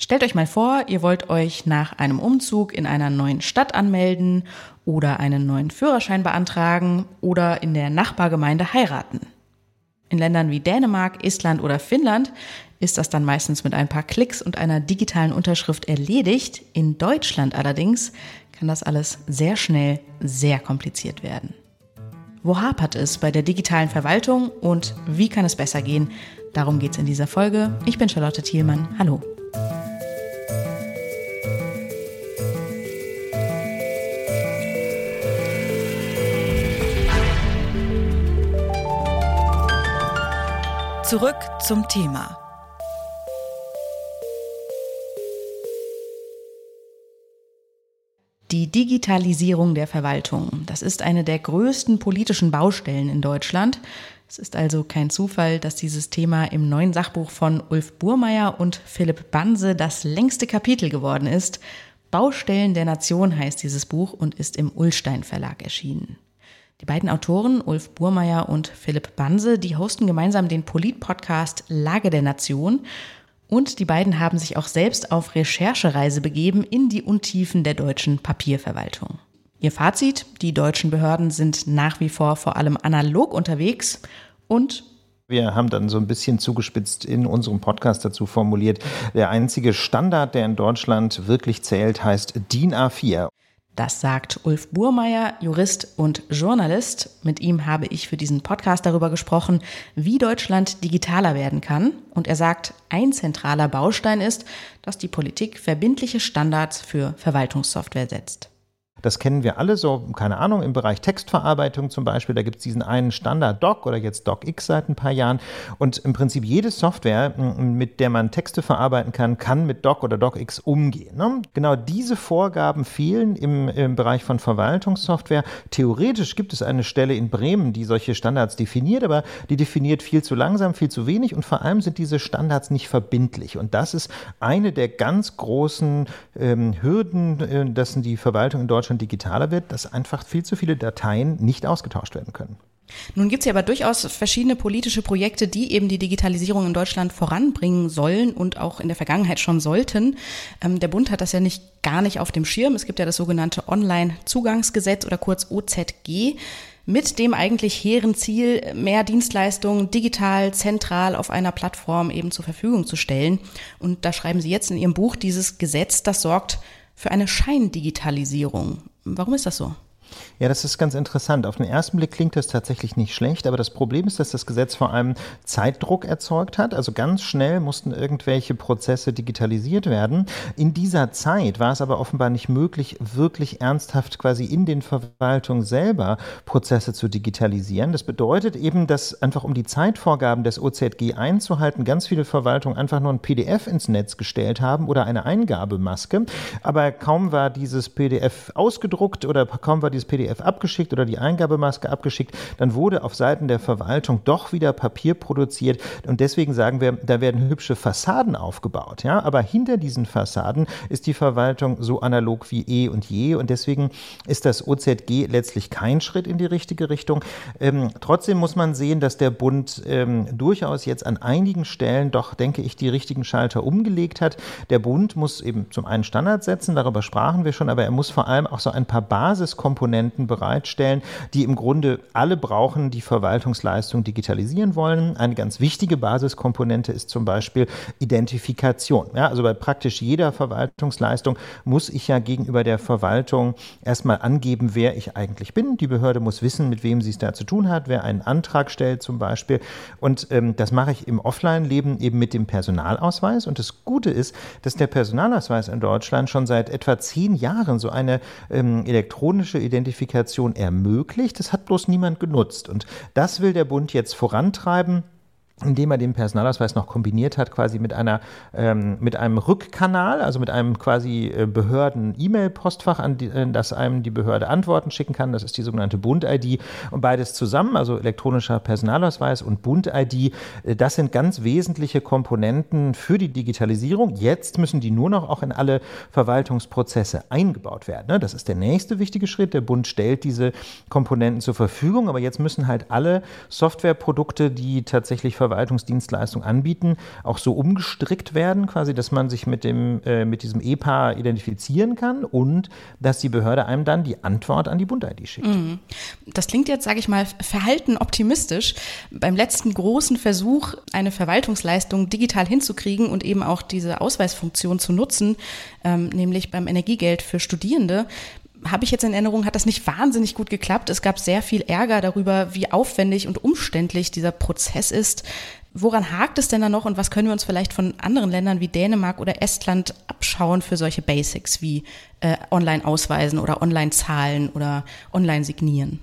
Stellt euch mal vor, ihr wollt euch nach einem Umzug in einer neuen Stadt anmelden oder einen neuen Führerschein beantragen oder in der Nachbargemeinde heiraten. In Ländern wie Dänemark, Estland oder Finnland ist das dann meistens mit ein paar Klicks und einer digitalen Unterschrift erledigt. In Deutschland allerdings kann das alles sehr schnell sehr kompliziert werden. Wo hapert es bei der digitalen Verwaltung und wie kann es besser gehen? Darum geht es in dieser Folge. Ich bin Charlotte Thielmann. Hallo. Zurück zum Thema. Die Digitalisierung der Verwaltung, das ist eine der größten politischen Baustellen in Deutschland. Es ist also kein Zufall, dass dieses Thema im neuen Sachbuch von Ulf Burmeier und Philipp Banse das längste Kapitel geworden ist. Baustellen der Nation heißt dieses Buch und ist im Ullstein Verlag erschienen. Die beiden Autoren, Ulf Burmeier und Philipp Banse, die hosten gemeinsam den Polit-Podcast Lage der Nation. Und die beiden haben sich auch selbst auf Recherchereise begeben in die Untiefen der deutschen Papierverwaltung. Ihr Fazit, die deutschen Behörden sind nach wie vor vor allem analog unterwegs und wir haben dann so ein bisschen zugespitzt in unserem Podcast dazu formuliert, der einzige Standard, der in Deutschland wirklich zählt, heißt DIN A4. Das sagt Ulf Burmeier, Jurist und Journalist. Mit ihm habe ich für diesen Podcast darüber gesprochen, wie Deutschland digitaler werden kann. Und er sagt, ein zentraler Baustein ist, dass die Politik verbindliche Standards für Verwaltungssoftware setzt. Das kennen wir alle so, keine Ahnung, im Bereich Textverarbeitung zum Beispiel. Da gibt es diesen einen Standard-Doc oder jetzt DocX seit ein paar Jahren. Und im Prinzip jede Software, mit der man Texte verarbeiten kann, kann mit Doc oder DocX umgehen. Ne? Genau diese Vorgaben fehlen im, im Bereich von Verwaltungssoftware. Theoretisch gibt es eine Stelle in Bremen, die solche Standards definiert, aber die definiert viel zu langsam, viel zu wenig und vor allem sind diese Standards nicht verbindlich. Und das ist eine der ganz großen ähm, Hürden, äh, dass die Verwaltung in Deutschland Deutschland digitaler wird, dass einfach viel zu viele Dateien nicht ausgetauscht werden können. Nun gibt es ja aber durchaus verschiedene politische Projekte, die eben die Digitalisierung in Deutschland voranbringen sollen und auch in der Vergangenheit schon sollten. Ähm, der Bund hat das ja nicht gar nicht auf dem Schirm. Es gibt ja das sogenannte Online-Zugangsgesetz oder kurz OZG mit dem eigentlich hehren Ziel, mehr Dienstleistungen digital, zentral auf einer Plattform eben zur Verfügung zu stellen. Und da schreiben Sie jetzt in Ihrem Buch, dieses Gesetz, das sorgt für eine Scheindigitalisierung. Warum ist das so? Ja, das ist ganz interessant. Auf den ersten Blick klingt das tatsächlich nicht schlecht, aber das Problem ist, dass das Gesetz vor allem Zeitdruck erzeugt hat. Also ganz schnell mussten irgendwelche Prozesse digitalisiert werden. In dieser Zeit war es aber offenbar nicht möglich, wirklich ernsthaft quasi in den Verwaltungen selber Prozesse zu digitalisieren. Das bedeutet eben, dass einfach um die Zeitvorgaben des OZG einzuhalten, ganz viele Verwaltungen einfach nur ein PDF ins Netz gestellt haben oder eine Eingabemaske. Aber kaum war dieses PDF ausgedruckt oder kaum war die dieses PDF abgeschickt oder die Eingabemaske abgeschickt, dann wurde auf Seiten der Verwaltung doch wieder Papier produziert und deswegen sagen wir, da werden hübsche Fassaden aufgebaut, ja, aber hinter diesen Fassaden ist die Verwaltung so analog wie eh und je und deswegen ist das OZG letztlich kein Schritt in die richtige Richtung. Ähm, trotzdem muss man sehen, dass der Bund ähm, durchaus jetzt an einigen Stellen doch, denke ich, die richtigen Schalter umgelegt hat. Der Bund muss eben zum einen Standards setzen, darüber sprachen wir schon, aber er muss vor allem auch so ein paar Basiskomponenten Komponenten bereitstellen, die im Grunde alle brauchen, die Verwaltungsleistung digitalisieren wollen. Eine ganz wichtige Basiskomponente ist zum Beispiel Identifikation. Ja, also bei praktisch jeder Verwaltungsleistung muss ich ja gegenüber der Verwaltung erstmal angeben, wer ich eigentlich bin. Die Behörde muss wissen, mit wem sie es da zu tun hat, wer einen Antrag stellt zum Beispiel. Und ähm, das mache ich im Offline-Leben eben mit dem Personalausweis. Und das Gute ist, dass der Personalausweis in Deutschland schon seit etwa zehn Jahren so eine ähm, elektronische Identifikation Identifikation ermöglicht. Das hat bloß niemand genutzt. Und das will der Bund jetzt vorantreiben indem er den Personalausweis noch kombiniert hat, quasi mit einer ähm, mit einem Rückkanal, also mit einem quasi äh, Behörden-E-Mail-Postfach, an die, das einem die Behörde Antworten schicken kann. Das ist die sogenannte Bund-ID. Und beides zusammen, also elektronischer Personalausweis und Bund-ID, äh, das sind ganz wesentliche Komponenten für die Digitalisierung. Jetzt müssen die nur noch auch in alle Verwaltungsprozesse eingebaut werden. Ne? Das ist der nächste wichtige Schritt. Der Bund stellt diese Komponenten zur Verfügung, aber jetzt müssen halt alle Softwareprodukte, die tatsächlich verwaltet IT-Verwaltungsdienstleistung anbieten, auch so umgestrickt werden, quasi, dass man sich mit, dem, äh, mit diesem EPA identifizieren kann und dass die Behörde einem dann die Antwort an die Bund-ID schickt. Mhm. Das klingt jetzt, sage ich mal, verhalten optimistisch. Beim letzten großen Versuch, eine Verwaltungsleistung digital hinzukriegen und eben auch diese Ausweisfunktion zu nutzen, ähm, nämlich beim Energiegeld für Studierende, habe ich jetzt in Erinnerung, hat das nicht wahnsinnig gut geklappt. Es gab sehr viel Ärger darüber, wie aufwendig und umständlich dieser Prozess ist. Woran hakt es denn da noch und was können wir uns vielleicht von anderen Ländern wie Dänemark oder Estland abschauen für solche Basics wie äh, Online-Ausweisen oder Online-Zahlen oder Online-Signieren?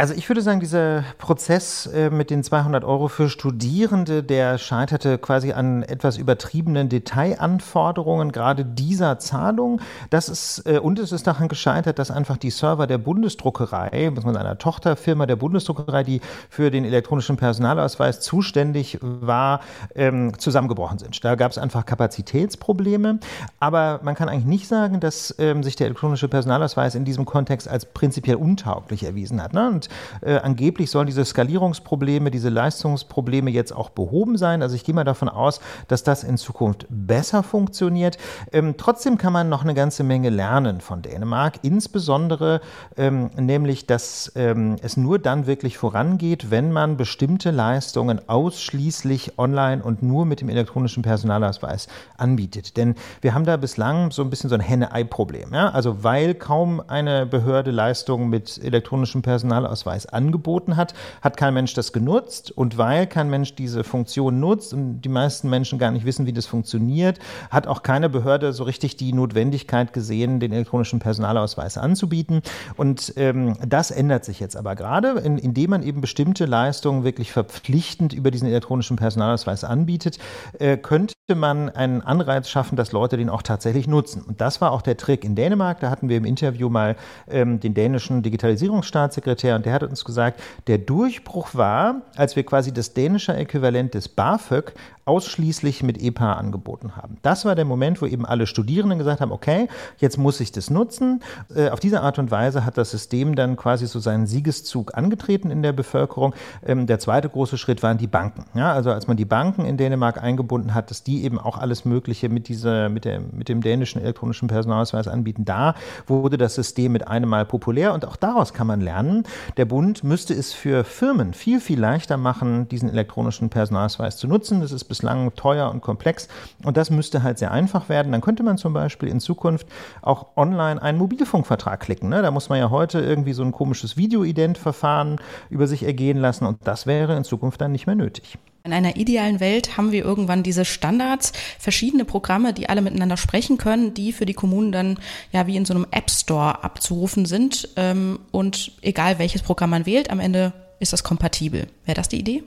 Also ich würde sagen, dieser Prozess äh, mit den 200 Euro für Studierende, der scheiterte quasi an etwas übertriebenen Detailanforderungen gerade dieser Zahlung. Das ist, äh, und es ist daran gescheitert, dass einfach die Server der Bundesdruckerei, beziehungsweise einer Tochterfirma der Bundesdruckerei, die für den elektronischen Personalausweis zuständig war, ähm, zusammengebrochen sind. Da gab es einfach Kapazitätsprobleme. Aber man kann eigentlich nicht sagen, dass ähm, sich der elektronische Personalausweis in diesem Kontext als prinzipiell untauglich erwiesen hat. Ne? Und äh, angeblich sollen diese Skalierungsprobleme, diese Leistungsprobleme jetzt auch behoben sein. Also ich gehe mal davon aus, dass das in Zukunft besser funktioniert. Ähm, trotzdem kann man noch eine ganze Menge lernen von Dänemark, insbesondere ähm, nämlich, dass ähm, es nur dann wirklich vorangeht, wenn man bestimmte Leistungen ausschließlich online und nur mit dem elektronischen Personalausweis anbietet. Denn wir haben da bislang so ein bisschen so ein Henne-Ei-Problem. Ja? Also weil kaum eine Behörde Leistungen mit elektronischem Personalausweis Personalausweis angeboten hat, hat kein Mensch das genutzt. Und weil kein Mensch diese Funktion nutzt und die meisten Menschen gar nicht wissen, wie das funktioniert, hat auch keine Behörde so richtig die Notwendigkeit gesehen, den elektronischen Personalausweis anzubieten. Und ähm, das ändert sich jetzt aber gerade, in, indem man eben bestimmte Leistungen wirklich verpflichtend über diesen elektronischen Personalausweis anbietet, äh, könnte man einen Anreiz schaffen, dass Leute den auch tatsächlich nutzen. Und das war auch der Trick in Dänemark. Da hatten wir im Interview mal ähm, den dänischen Digitalisierungsstaatssekretär und der hat uns gesagt, der Durchbruch war, als wir quasi das dänische Äquivalent des BAföG ausschließlich mit EPA angeboten haben. Das war der Moment, wo eben alle Studierenden gesagt haben, okay, jetzt muss ich das nutzen. Äh, auf diese Art und Weise hat das System dann quasi so seinen Siegeszug angetreten in der Bevölkerung. Ähm, der zweite große Schritt waren die Banken. Ja, also als man die Banken in Dänemark eingebunden hat, dass die eben auch alles Mögliche mit, dieser, mit, der, mit dem dänischen elektronischen Personalausweis anbieten, da wurde das System mit einem Mal populär und auch daraus kann man lernen. Der Bund müsste es für Firmen viel, viel leichter machen, diesen elektronischen Personalausweis zu nutzen. Das ist bislang teuer und komplex. Und das müsste halt sehr einfach werden. Dann könnte man zum Beispiel in Zukunft auch online einen Mobilfunkvertrag klicken. Ne? Da muss man ja heute irgendwie so ein komisches Videoident-Verfahren über sich ergehen lassen. Und das wäre in Zukunft dann nicht mehr nötig. In einer idealen Welt haben wir irgendwann diese Standards, verschiedene Programme, die alle miteinander sprechen können, die für die Kommunen dann ja wie in so einem App Store abzurufen sind. Ähm, und egal welches Programm man wählt, am Ende ist das kompatibel. Wäre das die Idee?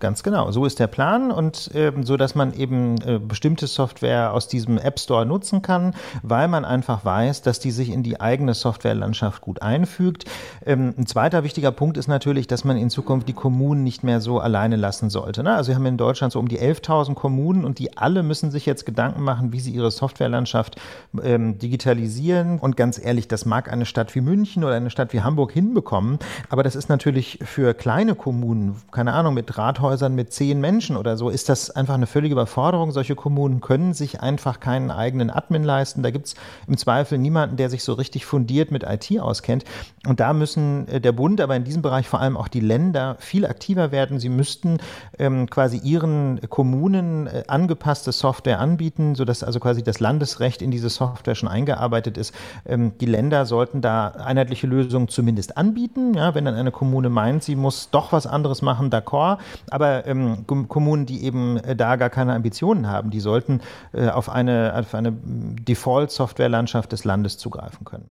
Ganz genau, so ist der Plan und äh, so, dass man eben äh, bestimmte Software aus diesem App Store nutzen kann, weil man einfach weiß, dass die sich in die eigene Softwarelandschaft gut einfügt. Ähm, ein zweiter wichtiger Punkt ist natürlich, dass man in Zukunft die Kommunen nicht mehr so alleine lassen sollte. Ne? Also wir haben in Deutschland so um die 11.000 Kommunen und die alle müssen sich jetzt Gedanken machen, wie sie ihre Softwarelandschaft ähm, digitalisieren. Und ganz ehrlich, das mag eine Stadt wie München oder eine Stadt wie Hamburg hinbekommen, aber das ist natürlich für kleine Kommunen, keine Ahnung, mit Rathäusern Krankenhäusern mit zehn Menschen oder so ist das einfach eine völlige Überforderung. Solche Kommunen können sich einfach keinen eigenen Admin leisten. Da gibt es im Zweifel niemanden, der sich so richtig fundiert mit IT auskennt. Und da müssen äh, der Bund, aber in diesem Bereich vor allem auch die Länder viel aktiver werden. Sie müssten ähm, quasi ihren Kommunen äh, angepasste Software anbieten, sodass also quasi das Landesrecht in diese Software schon eingearbeitet ist. Ähm, die Länder sollten da einheitliche Lösungen zumindest anbieten. Ja, wenn dann eine Kommune meint, sie muss doch was anderes machen, d'accord. Aber ähm, Kommunen, die eben äh, da gar keine Ambitionen haben, die sollten äh, auf eine, auf eine Default-Software-Landschaft des Landes zugreifen können.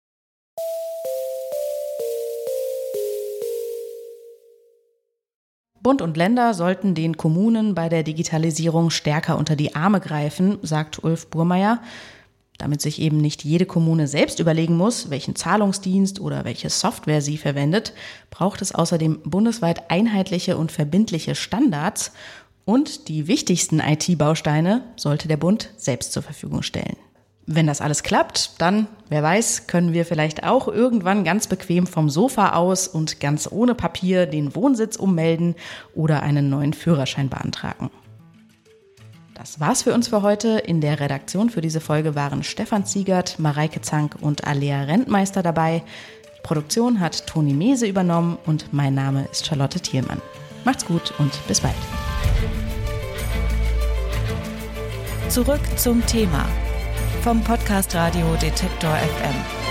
Bund und Länder sollten den Kommunen bei der Digitalisierung stärker unter die Arme greifen, sagt Ulf Burmeier. Damit sich eben nicht jede Kommune selbst überlegen muss, welchen Zahlungsdienst oder welche Software sie verwendet, braucht es außerdem bundesweit einheitliche und verbindliche Standards und die wichtigsten IT-Bausteine sollte der Bund selbst zur Verfügung stellen. Wenn das alles klappt, dann, wer weiß, können wir vielleicht auch irgendwann ganz bequem vom Sofa aus und ganz ohne Papier den Wohnsitz ummelden oder einen neuen Führerschein beantragen. Das war's für uns für heute. In der Redaktion für diese Folge waren Stefan Ziegert, Mareike Zank und Alea Rentmeister dabei. Produktion hat Toni Mese übernommen und mein Name ist Charlotte Thielmann. Macht's gut und bis bald. Zurück zum Thema vom Podcast Radio Detektor FM.